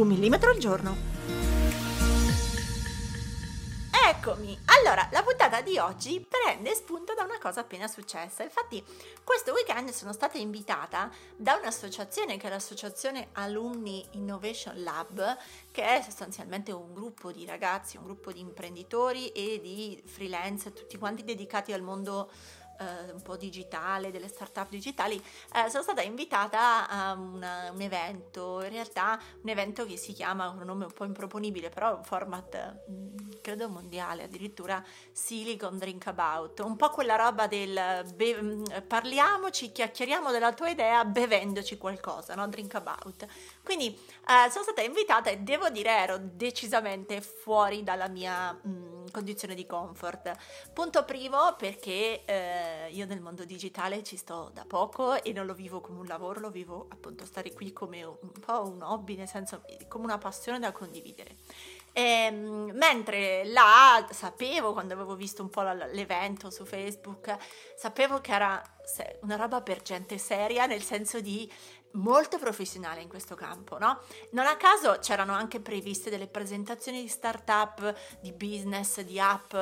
Un millimetro al giorno. Eccomi, allora la puntata di oggi prende spunto da una cosa appena successa. Infatti, questo weekend sono stata invitata da un'associazione che è l'associazione Alumni Innovation Lab, che è sostanzialmente un gruppo di ragazzi, un gruppo di imprenditori e di freelance, tutti quanti dedicati al mondo eh, un po' digitale, delle start-up digitali, eh, sono stata invitata a una, un evento, in realtà un evento che si chiama, un nome un po' improponibile, però un format mm, credo mondiale, addirittura Silicon Drink About, un po' quella roba del be- mm, parliamoci, chiacchieriamo della tua idea bevendoci qualcosa, no? Drink About. Quindi eh, sono stata invitata e devo dire ero decisamente fuori dalla mia mh, mm, condizione di comfort. Punto primo perché eh, io nel mondo digitale ci sto da poco e non lo vivo come un lavoro, lo vivo appunto stare qui come un po' un hobby, nel senso come una passione da condividere. E, ehm, mentre là sapevo, quando avevo visto un po' l'evento su Facebook, sapevo che era una roba per gente seria, nel senso di molto professionale in questo campo, no? Non a caso c'erano anche previste delle presentazioni di startup, di business, di app,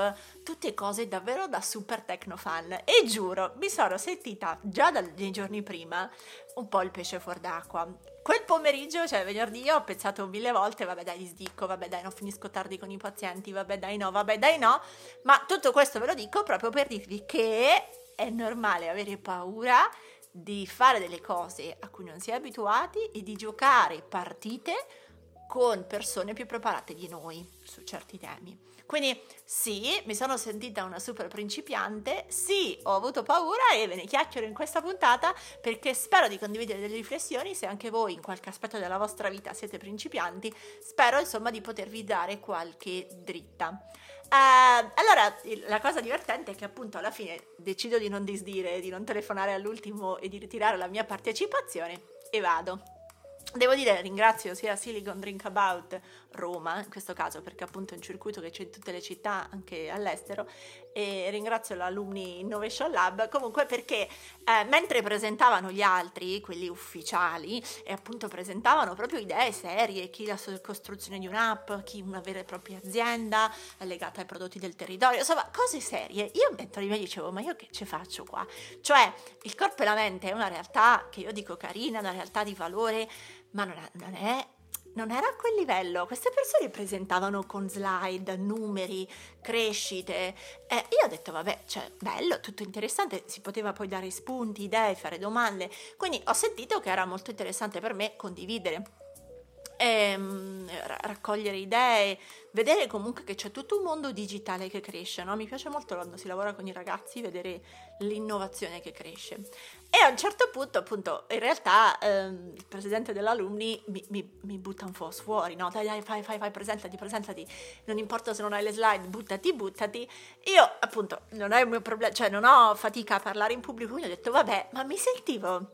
tutte cose davvero da super tecnofan e giuro, mi sono sentita già dai giorni prima un po' il pesce fuor d'acqua. Quel pomeriggio, cioè venerdì, ho pensato mille volte, vabbè dai, sdicco, vabbè dai, non finisco tardi con i pazienti, vabbè dai no, vabbè dai no, ma tutto questo ve lo dico proprio per dirvi che è normale avere paura di fare delle cose a cui non si è abituati e di giocare partite con persone più preparate di noi su certi temi. Quindi sì, mi sono sentita una super principiante, sì, ho avuto paura e ve ne chiacchiero in questa puntata perché spero di condividere delle riflessioni, se anche voi in qualche aspetto della vostra vita siete principianti, spero insomma di potervi dare qualche dritta. Uh, allora, la cosa divertente è che appunto alla fine decido di non disdire, di non telefonare all'ultimo e di ritirare la mia partecipazione e vado. Devo dire, ringrazio sia Silicon Drink About Roma, in questo caso perché appunto è un circuito che c'è in tutte le città, anche all'estero, e ringrazio l'Alumni Innovation Lab comunque perché eh, mentre presentavano gli altri, quelli ufficiali, e appunto presentavano proprio idee serie, chi la costruzione di un'app, chi una vera e propria azienda legata ai prodotti del territorio, insomma cose serie, io dentro di me dicevo ma io che ci faccio qua? Cioè il corpo e la mente è una realtà che io dico carina, una realtà di valore, ma non è, non era a quel livello. Queste persone presentavano con slide, numeri, crescite. E io ho detto, vabbè, cioè, bello, tutto interessante, si poteva poi dare spunti, idee, fare domande. Quindi ho sentito che era molto interessante per me condividere ehm, raccogliere idee, vedere comunque che c'è tutto un mondo digitale che cresce, no? Mi piace molto quando si lavora con i ragazzi vedere l'innovazione che cresce. E a un certo punto, appunto, in realtà ehm, il presidente dell'alumni mi, mi, mi, butta un po' fuori, no? Dai, dai, fai, fai, fai, presentati, presentati, non importa se non hai le slide, buttati, buttati. Io, appunto, non è il mio problema, cioè non ho fatica a parlare in pubblico, quindi ho detto, vabbè, ma mi sentivo,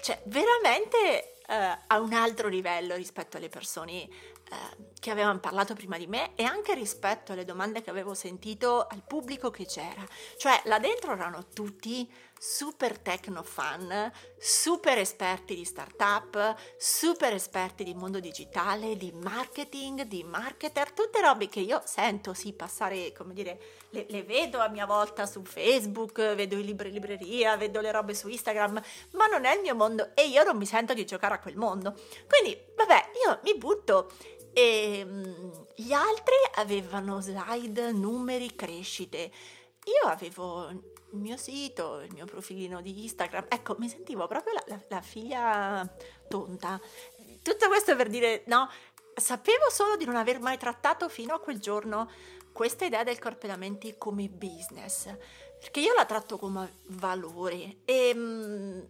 cioè, veramente eh, a un altro livello rispetto alle persone eh, che avevano parlato prima di me e anche rispetto alle domande che avevo sentito al pubblico che c'era. Cioè là dentro erano tutti super techno fan, super esperti di startup, super esperti di mondo digitale, di marketing, di marketer, tutte robe che io sento sì passare, come dire, le, le vedo a mia volta su Facebook, vedo i libri in libreria, vedo le robe su Instagram, ma non è il mio mondo e io non mi sento di giocare a quel mondo. Quindi, vabbè, io mi butto e um, gli altri avevano slide, numeri, crescite. Io avevo il mio sito, il mio profilino di Instagram. Ecco, mi sentivo proprio la, la, la figlia tonta. Tutto questo per dire, no, sapevo solo di non aver mai trattato fino a quel giorno questa idea del corpedamenti come business, perché io la tratto come valore e, mm,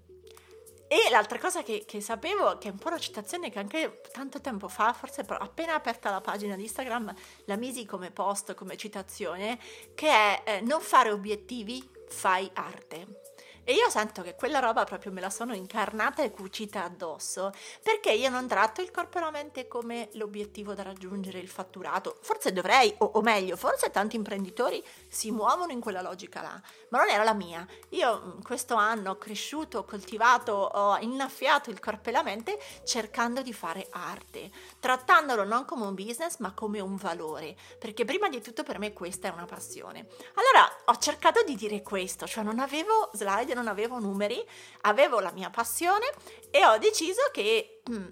e l'altra cosa che, che, sapevo, che è un po' una citazione che anche tanto tempo fa, forse appena aperta la pagina di Instagram, la misi come post, come citazione, che è eh, non fare obiettivi, fai arte. E io sento che quella roba proprio me la sono incarnata e cucita addosso, perché io non tratto il corpo e la mente come l'obiettivo da raggiungere, il fatturato. Forse dovrei, o, o meglio, forse tanti imprenditori si muovono in quella logica là, ma non era la mia. Io mm, questo anno ho cresciuto, ho coltivato, ho innaffiato il corpo e la mente cercando di fare arte, trattandolo non come un business, ma come un valore, perché prima di tutto per me questa è una passione. Allora ho cercato di dire questo, cioè non avevo slide non avevo numeri, avevo la mia passione e ho deciso che mm,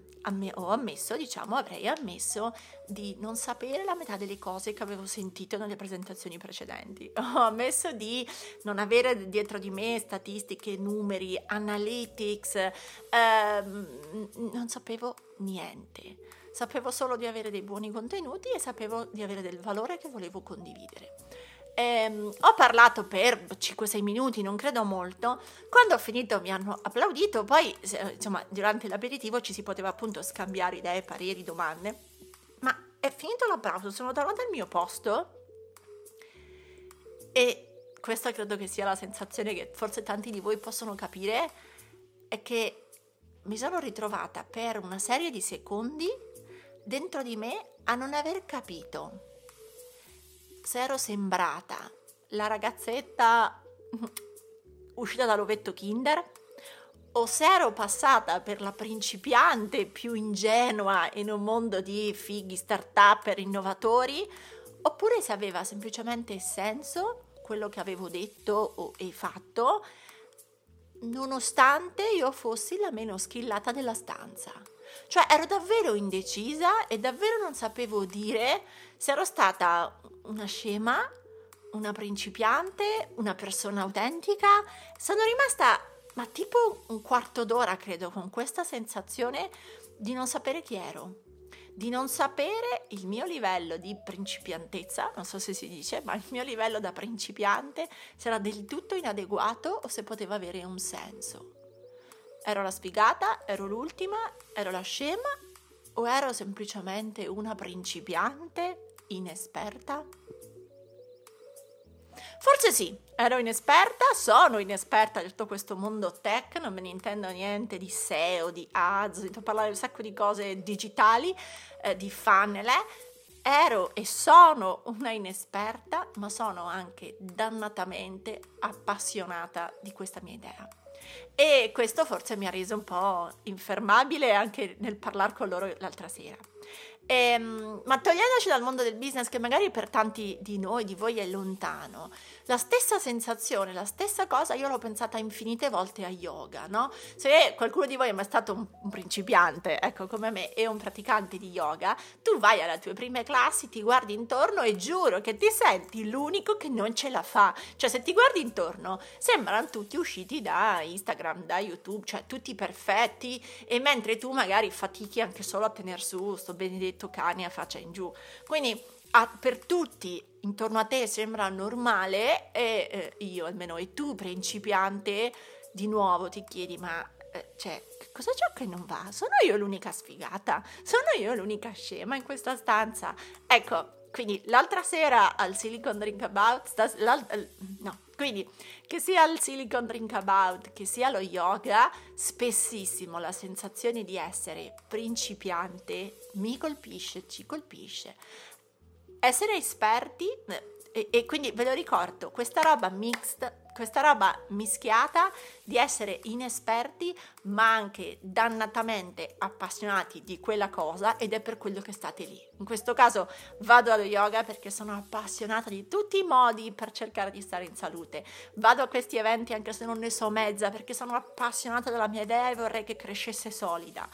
ho ammesso, diciamo, avrei ammesso di non sapere la metà delle cose che avevo sentito nelle presentazioni precedenti. Ho ammesso di non avere dietro di me statistiche, numeri, analytics, ehm, non sapevo niente. Sapevo solo di avere dei buoni contenuti e sapevo di avere del valore che volevo condividere. Ehm, ho parlato per 5-6 minuti, non credo molto. Quando ho finito mi hanno applaudito, poi insomma durante l'aperitivo ci si poteva appunto scambiare idee, pareri, domande. Ma è finito l'applauso, sono tornata al mio posto e questa credo che sia la sensazione che forse tanti di voi possono capire, è che mi sono ritrovata per una serie di secondi dentro di me a non aver capito se ero sembrata la ragazzetta uscita dall'ovetto kinder o se ero passata per la principiante più ingenua in un mondo di fighi start-up innovatori oppure se aveva semplicemente senso quello che avevo detto e fatto nonostante io fossi la meno skillata della stanza. Cioè ero davvero indecisa e davvero non sapevo dire se ero stata una scema, una principiante, una persona autentica. Sono rimasta, ma tipo un quarto d'ora credo, con questa sensazione di non sapere chi ero, di non sapere il mio livello di principiantezza, non so se si dice, ma il mio livello da principiante era del tutto inadeguato o se poteva avere un senso. Ero la sfigata, ero l'ultima, ero la scema o ero semplicemente una principiante inesperta? Forse sì, ero inesperta, sono inesperta di tutto questo mondo tech, non me ne intendo niente di SEO, di ads, di parlare un sacco di cose digitali, eh, di funnel, eh. Ero e sono una inesperta, ma sono anche dannatamente appassionata di questa mia idea. E questo forse mi ha reso un po' infermabile anche nel parlare con loro l'altra sera. Ehm, ma togliendoci dal mondo del business che magari per tanti di noi, di voi è lontano, la stessa sensazione, la stessa cosa io l'ho pensata infinite volte a yoga, no? Se qualcuno di voi è mai stato un, un principiante, ecco come me, e un praticante di yoga, tu vai alle tue prime classi, ti guardi intorno e giuro che ti senti l'unico che non ce la fa. Cioè se ti guardi intorno, sembrano tutti usciti da Instagram, da YouTube, cioè tutti perfetti, e mentre tu magari fatichi anche solo a tenere su sto benedetto cane a faccia in giù. Quindi a, per tutti intorno a te sembra normale e eh, io almeno e tu principiante di nuovo ti chiedi ma eh, cioè cosa c'è che non va? Sono io l'unica sfigata? Sono io l'unica scema in questa stanza? Ecco, quindi l'altra sera al Silicon Drink About, stas- no, quindi che sia il Silicon Drink About, che sia lo yoga, spessissimo la sensazione di essere principiante mi colpisce, ci colpisce essere esperti, e, e, quindi ve lo ricordo, questa roba mixed, questa roba mischiata di essere inesperti ma anche dannatamente appassionati di quella cosa ed è per quello che state lì. In questo caso vado allo yoga perché sono appassionata di tutti i modi per cercare di stare in salute. Vado a questi eventi anche se non ne so mezza perché sono appassionata della mia idea e vorrei che crescesse solida.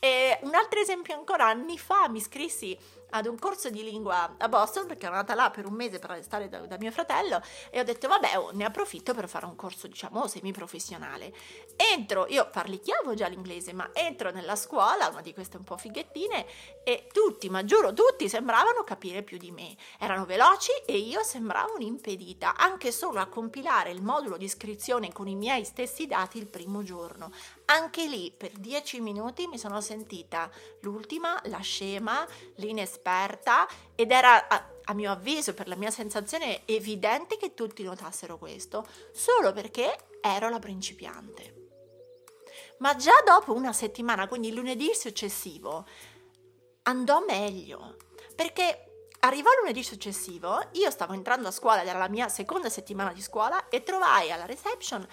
E un altro esempio ancora, anni fa mi iscrissi ad un corso di lingua a Boston perché ero andata là per un mese per restare da, da mio fratello e ho detto vabbè oh, ne approfitto per fare un corso, diciamo, semiprofessionale. Entro, io parlicchiavo già l'inglese, ma entro nella scuola, una di queste un po' fighettine, e tutti, ma giuro, tutti sembravano capire più di me. Erano veloci e io sembravo un'impedita, anche solo a compilare il modulo di iscrizione con i miei stessi dati il primo giorno. Anche lì, per dieci minuti, mi sono sentita l'ultima, la scema, l'inesperta, ed era a mio avviso, per la mia sensazione, evidente che tutti notassero questo, solo perché ero la principiante. Ma già dopo una settimana, quindi il lunedì successivo, andò meglio, perché arrivò il lunedì successivo, io stavo entrando a scuola, era la mia seconda settimana di scuola, e trovai alla reception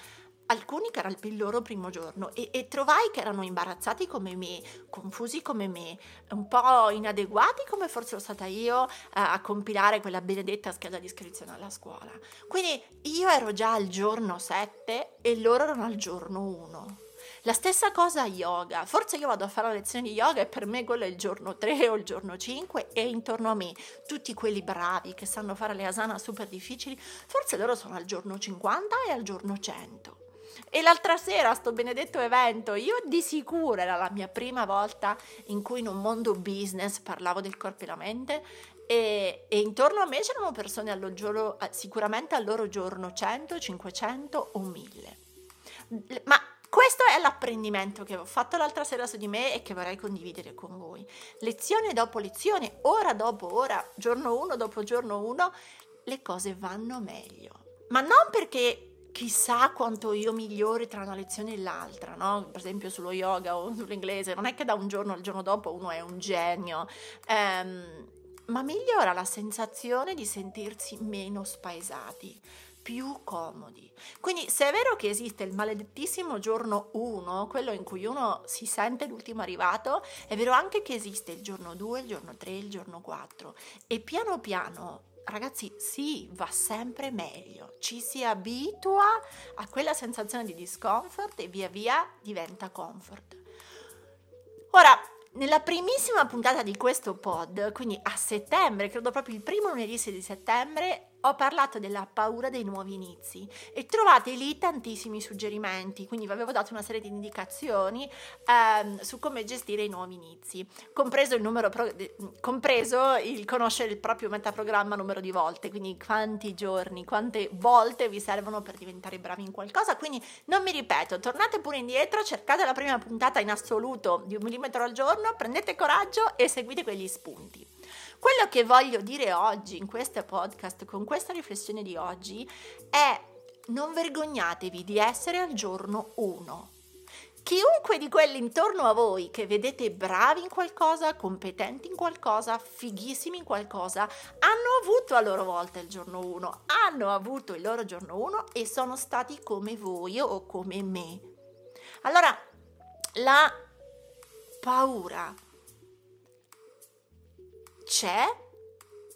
alcuni che era il loro primo giorno e, e, trovai che erano imbarazzati come me, confusi come me, un po' inadeguati come forse ero stata io a, a compilare quella benedetta scheda di iscrizione alla scuola. Quindi io ero già al giorno 7 e loro erano al giorno 1. La stessa cosa yoga, forse io vado a fare la lezione di yoga e per me quello è il giorno 3 o il giorno 5 e intorno a me tutti quelli bravi che sanno fare le asana super difficili, forse loro sono al giorno 50 e al giorno 100. E l'altra sera, sto benedetto evento, io di sicuro era la mia prima volta in cui in un mondo business parlavo del corpo e la mente e, e intorno a me c'erano persone allo giorno, sicuramente al loro giorno 100, 500 o 1000. Ma questo è l'apprendimento che ho fatto l'altra sera su di me e che vorrei condividere con voi. Lezione dopo lezione, ora dopo ora, giorno 1 dopo giorno 1, le cose vanno meglio. Ma non perché chissà quanto io migliori tra una lezione e l'altra, no? Per esempio sullo yoga o sull'inglese, non è che da un giorno al giorno dopo uno è un genio, ehm, ma migliora la sensazione di sentirsi meno spaesati, più comodi. Quindi se è vero che esiste il maledettissimo giorno 1, quello in cui uno si sente l'ultimo arrivato, è vero anche che esiste il giorno 2, il giorno 3, il giorno 4 e piano piano ragazzi, sì, va sempre meglio. Ci si abitua a quella sensazione di discomfort e via via diventa comfort. Ora, nella primissima puntata di questo pod, quindi a settembre, credo proprio il primo lunedì di settembre, ho parlato della paura dei nuovi inizi e trovate lì tantissimi suggerimenti, quindi vi avevo dato una serie di indicazioni ehm, su come gestire i nuovi inizi, compreso il, pro- compreso il conoscere il proprio metaprogramma numero di volte, quindi quanti giorni, quante volte vi servono per diventare bravi in qualcosa, quindi non mi ripeto, tornate pure indietro, cercate la prima puntata in assoluto di un millimetro al giorno, prendete coraggio e seguite quegli spunti. Quello che voglio dire oggi in questo podcast, con questa riflessione di oggi, è non vergognatevi di essere al giorno 1. Chiunque di quelli intorno a voi che vedete bravi in qualcosa, competenti in qualcosa, fighissimi in qualcosa, hanno avuto a loro volta il giorno 1, hanno avuto il loro giorno 1 e sono stati come voi o come me. Allora, la paura c'è,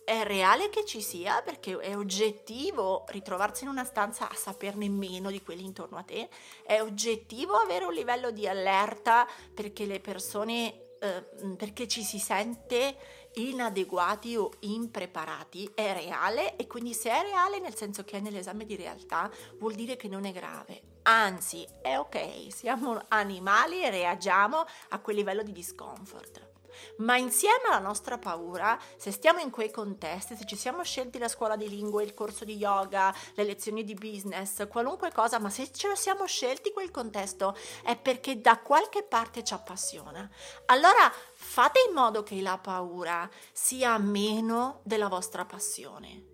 è reale che ci sia perché è oggettivo ritrovarsi in una stanza a saperne meno di quelli intorno a te, è oggettivo avere un livello di allerta perché le persone, eh, perché ci si sente inadeguati o impreparati, è reale e quindi se è reale nel senso che è nell'esame di realtà vuol dire che non è grave. Anzi, è ok, siamo animali e reagiamo a quel livello di discomfort ma insieme alla nostra paura, se stiamo in quei contesti, se ci siamo scelti la scuola di lingue, il corso di yoga, le lezioni di business, qualunque cosa, ma se ce lo siamo scelti quel contesto è perché da qualche parte ci appassiona. Allora fate in modo che la paura sia meno della vostra passione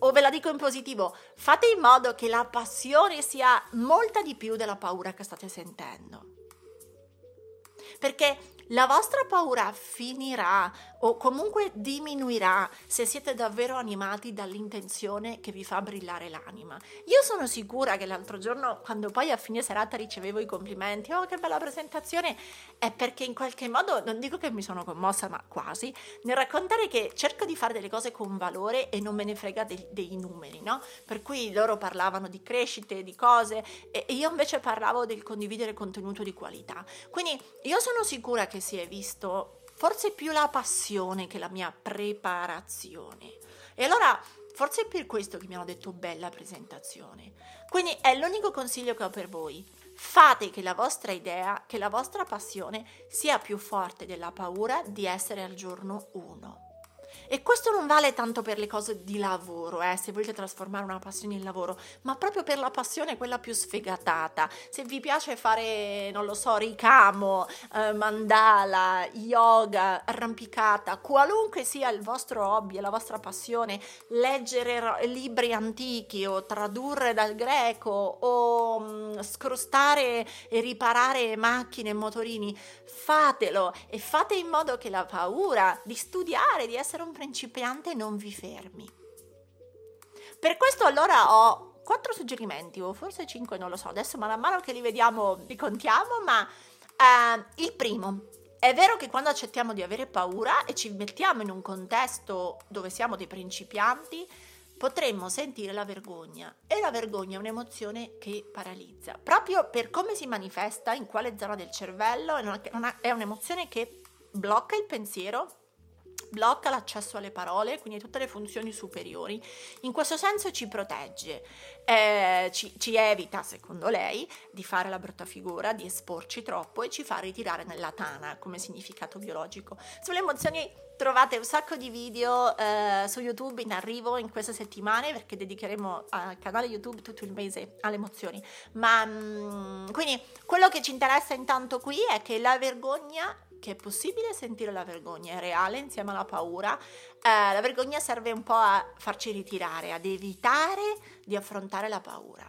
o ve la dico in positivo, fate in modo che la passione sia molta di più della paura che state sentendo. Perché la vostra paura finirà o comunque diminuirà se siete davvero animati dall'intenzione che vi fa brillare l'anima. Io sono sicura che l'altro giorno, quando poi a fine serata ricevevo i complimenti, oh che bella presentazione, è perché in qualche modo, non dico che mi sono commossa, ma quasi, nel raccontare che cerco di fare delle cose con valore e non me ne frega dei, dei numeri, no? Per cui loro parlavano di crescite, di cose, e io invece parlavo del condividere contenuto di qualità. Quindi io sono sicura che si è visto forse più la passione che la mia preparazione. E allora forse è per questo che mi hanno detto bella presentazione. Quindi è l'unico consiglio che ho per voi. Fate che la vostra idea, che la vostra passione sia più forte della paura di essere al giorno 1. E questo non vale tanto per le cose di lavoro, eh, se volete trasformare una passione in lavoro, ma proprio per la passione quella più sfegatata. Se vi piace fare, non lo so, ricamo, eh, mandala, yoga, arrampicata, qualunque sia il vostro hobby e la vostra passione, leggere ro- libri antichi o tradurre dal greco o mh, mm, scrostare e riparare macchine e motorini, fatelo e fate in modo che la paura di studiare, di essere un principiante non vi fermi. Per questo allora ho quattro suggerimenti, o forse cinque, non lo so, adesso man mano che li vediamo li contiamo, ma eh, il primo, è vero che quando accettiamo di avere paura e ci mettiamo in un contesto dove siamo dei principianti, potremmo sentire la vergogna. E la vergogna è un'emozione che paralizza, proprio per come si manifesta, in quale zona del cervello, è un'emozione che blocca il pensiero blocca l'accesso alle parole, quindi tutte le funzioni superiori. In questo senso ci protegge, eh, ci, ci, evita, secondo lei, di fare la brutta figura, di esporci troppo e ci fa ritirare nella tana come significato biologico. Sulle emozioni trovate un sacco di video eh, su YouTube in arrivo in queste settimane perché dedicheremo al canale YouTube tutto il mese alle emozioni. Ma mh, mm, quindi quello che ci interessa intanto qui è che la vergogna che è possibile sentire la vergogna, è reale insieme alla paura. Eh, la vergogna serve un po' a farci ritirare, ad evitare di affrontare la paura.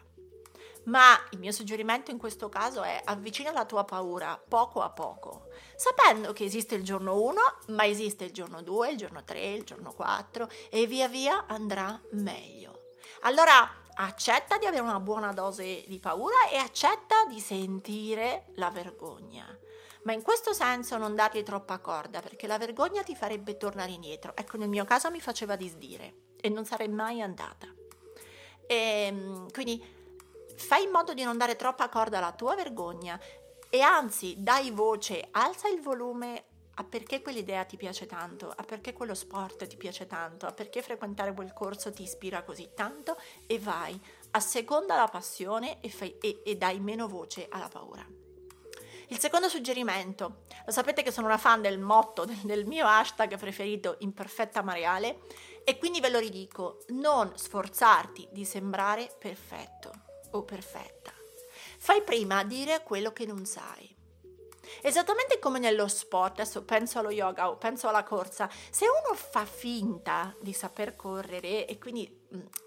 Ma il mio suggerimento in questo caso è avvicina la tua paura poco a poco, sapendo che esiste il giorno 1, ma esiste il giorno 2, il giorno 3, il giorno 4 e via via andrà meglio. Allora accetta di avere una buona dose di paura e accetta di sentire la vergogna ma in questo senso non dargli troppa corda perché la vergogna ti farebbe tornare indietro. Ecco, nel mio caso mi faceva disdire e non sarei mai andata. E, ehm, quindi fai in modo di non dare troppa corda alla tua vergogna e anzi dai voce, alza il volume a perché quell'idea ti piace tanto, a perché quello sport ti piace tanto, a perché frequentare quel corso ti ispira così tanto e vai, asseconda la passione e, fai, e, e dai meno voce alla paura. Il secondo suggerimento, lo sapete che sono una fan del motto del, mio hashtag preferito imperfetta mareale e quindi ve lo ridico, non sforzarti di sembrare perfetto o perfetta. Fai prima dire quello che non sai. Esattamente come nello sport, adesso penso allo yoga o penso alla corsa, se uno fa finta di saper correre e quindi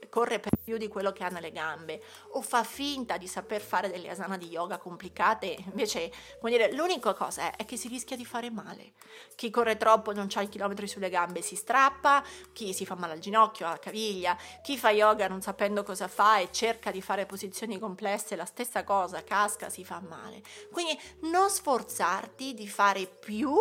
corre per più di quello che ha nelle gambe o fa finta di saper fare delle asana di yoga complicate, invece dire, l'unica cosa è, è, che si rischia di fare male. Chi corre troppo non ha i chilometri sulle gambe si strappa, chi si fa male al ginocchio, alla caviglia, chi fa yoga non sapendo cosa fa e cerca di fare posizioni complesse, la stessa cosa, casca, si fa male. Quindi non sforzarti di fare più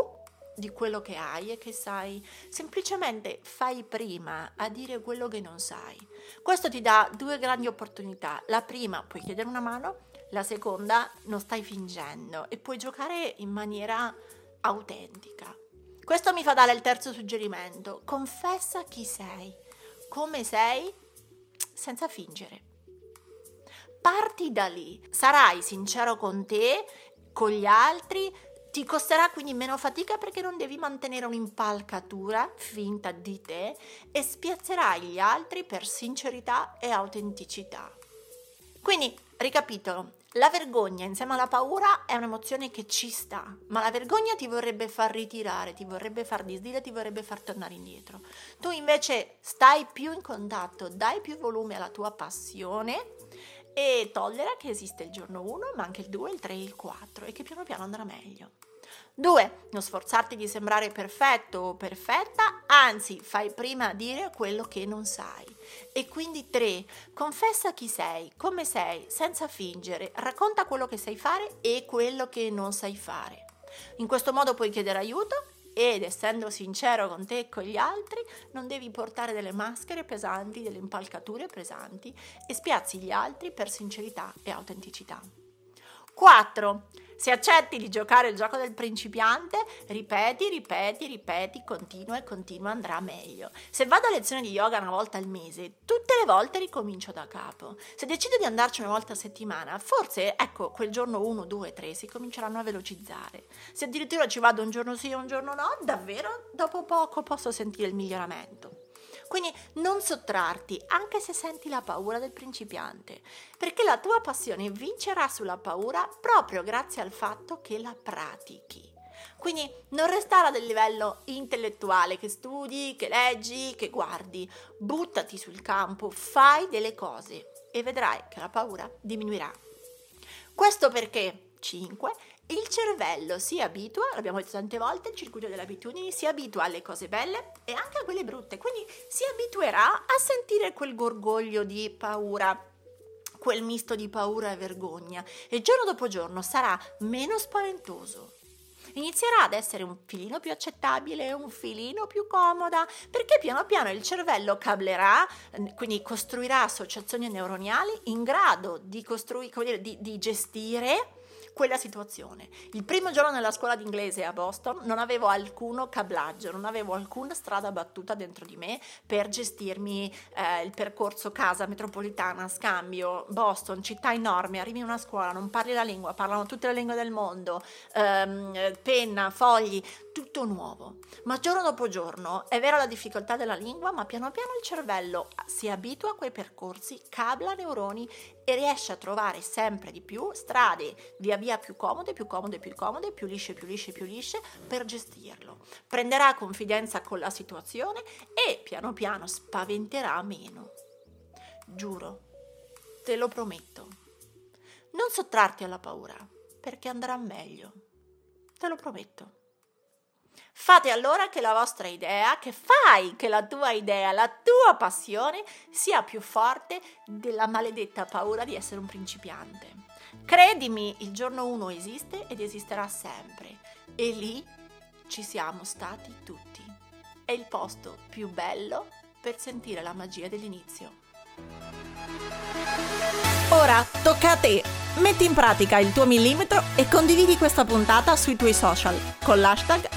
di quello che hai e che sai, semplicemente fai prima a dire quello che non sai. Questo ti dà due grandi opportunità. La prima, puoi chiedere una mano, la seconda, non stai fingendo e puoi giocare in maniera autentica. Questo mi fa dare il terzo suggerimento. Confessa chi sei, come sei, senza fingere. Parti da lì, sarai sincero con te, con gli altri, ti costerà quindi meno fatica perché non devi mantenere un'impalcatura finta di te e spiazzerai gli altri per sincerità e autenticità. Quindi, ricapitolo, la vergogna insieme alla paura è un'emozione che ci sta, ma la vergogna ti vorrebbe far ritirare, ti vorrebbe far disdire, ti vorrebbe far tornare indietro. Tu invece stai più in contatto, dai più volume alla tua passione e tollera che esiste il giorno 1, ma anche il 2, il 3 e il 4 e che piano piano andrà meglio. 2. Non sforzarti di sembrare perfetto o perfetta, anzi fai prima dire quello che non sai. E quindi 3. Confessa chi sei, come sei, senza fingere, racconta quello che sai fare e quello che non sai fare. In questo modo puoi chiedere aiuto ed essendo sincero con te e con gli altri, non devi portare delle maschere pesanti, delle impalcature pesanti e spiazzi gli altri per sincerità e autenticità. 4. Se accetti di giocare il gioco del principiante, ripeti, ripeti, ripeti, continua e continua andrà meglio. Se vado a lezione di yoga una volta al mese, tutte le volte ricomincio da capo. Se decido di andarci una volta a settimana, forse ecco quel giorno 1, 2, 3 si cominceranno a velocizzare. Se addirittura ci vado un giorno sì e un giorno no, davvero dopo poco posso sentire il miglioramento. Quindi non sottrarti, anche se senti la paura del principiante, perché la tua passione vincerà sulla paura proprio grazie al fatto che la pratichi. Quindi non restare del livello intellettuale che studi, che leggi, che guardi, buttati sul campo, fai delle cose e vedrai che la paura diminuirà. Questo perché 5 il cervello si abitua, l'abbiamo detto tante volte, il circuito delle abitudini si abitua alle cose belle e anche a quelle brutte, quindi si abituerà a sentire quel gorgoglio di paura quel misto di paura e vergogna e giorno dopo giorno sarà meno spaventoso. Inizierà ad essere un filino più accettabile, un filino più comoda, perché piano piano il cervello cablerà, quindi costruirà associazioni neuroniali in grado di, costrui- di, di gestire quella situazione. Il primo giorno nella scuola d'inglese a Boston non avevo alcuno cablaggio, non avevo alcuna strada battuta dentro di me per gestirmi eh, il percorso casa metropolitana, scambio, Boston, città enorme, arrivi in una scuola, non parli la lingua, parlano tutte le lingue del mondo, ehm, penna, fogli, tutto nuovo. Ma giorno dopo giorno è vera la difficoltà della lingua, ma piano piano il cervello si abitua a quei percorsi, cabla neuroni e riesce a trovare sempre di più strade via via più comode, più comode, più comode, più lisce, più lisce, più lisce per gestirlo. Prenderà confidenza con la situazione e piano piano spaventerà meno. Giuro, te lo prometto. Non sottrarti alla paura, perché andrà meglio. Te lo prometto. Fate allora che la vostra idea, che fai che la tua idea, la tua passione sia più forte della maledetta paura di essere un principiante. Credimi, il giorno 1 esiste ed esisterà sempre e lì ci siamo stati tutti. È il posto più bello per sentire la magia dell'inizio. Ora tocca a te! Metti in pratica il tuo millimetro e condividi questa puntata sui tuoi social con l'hashtag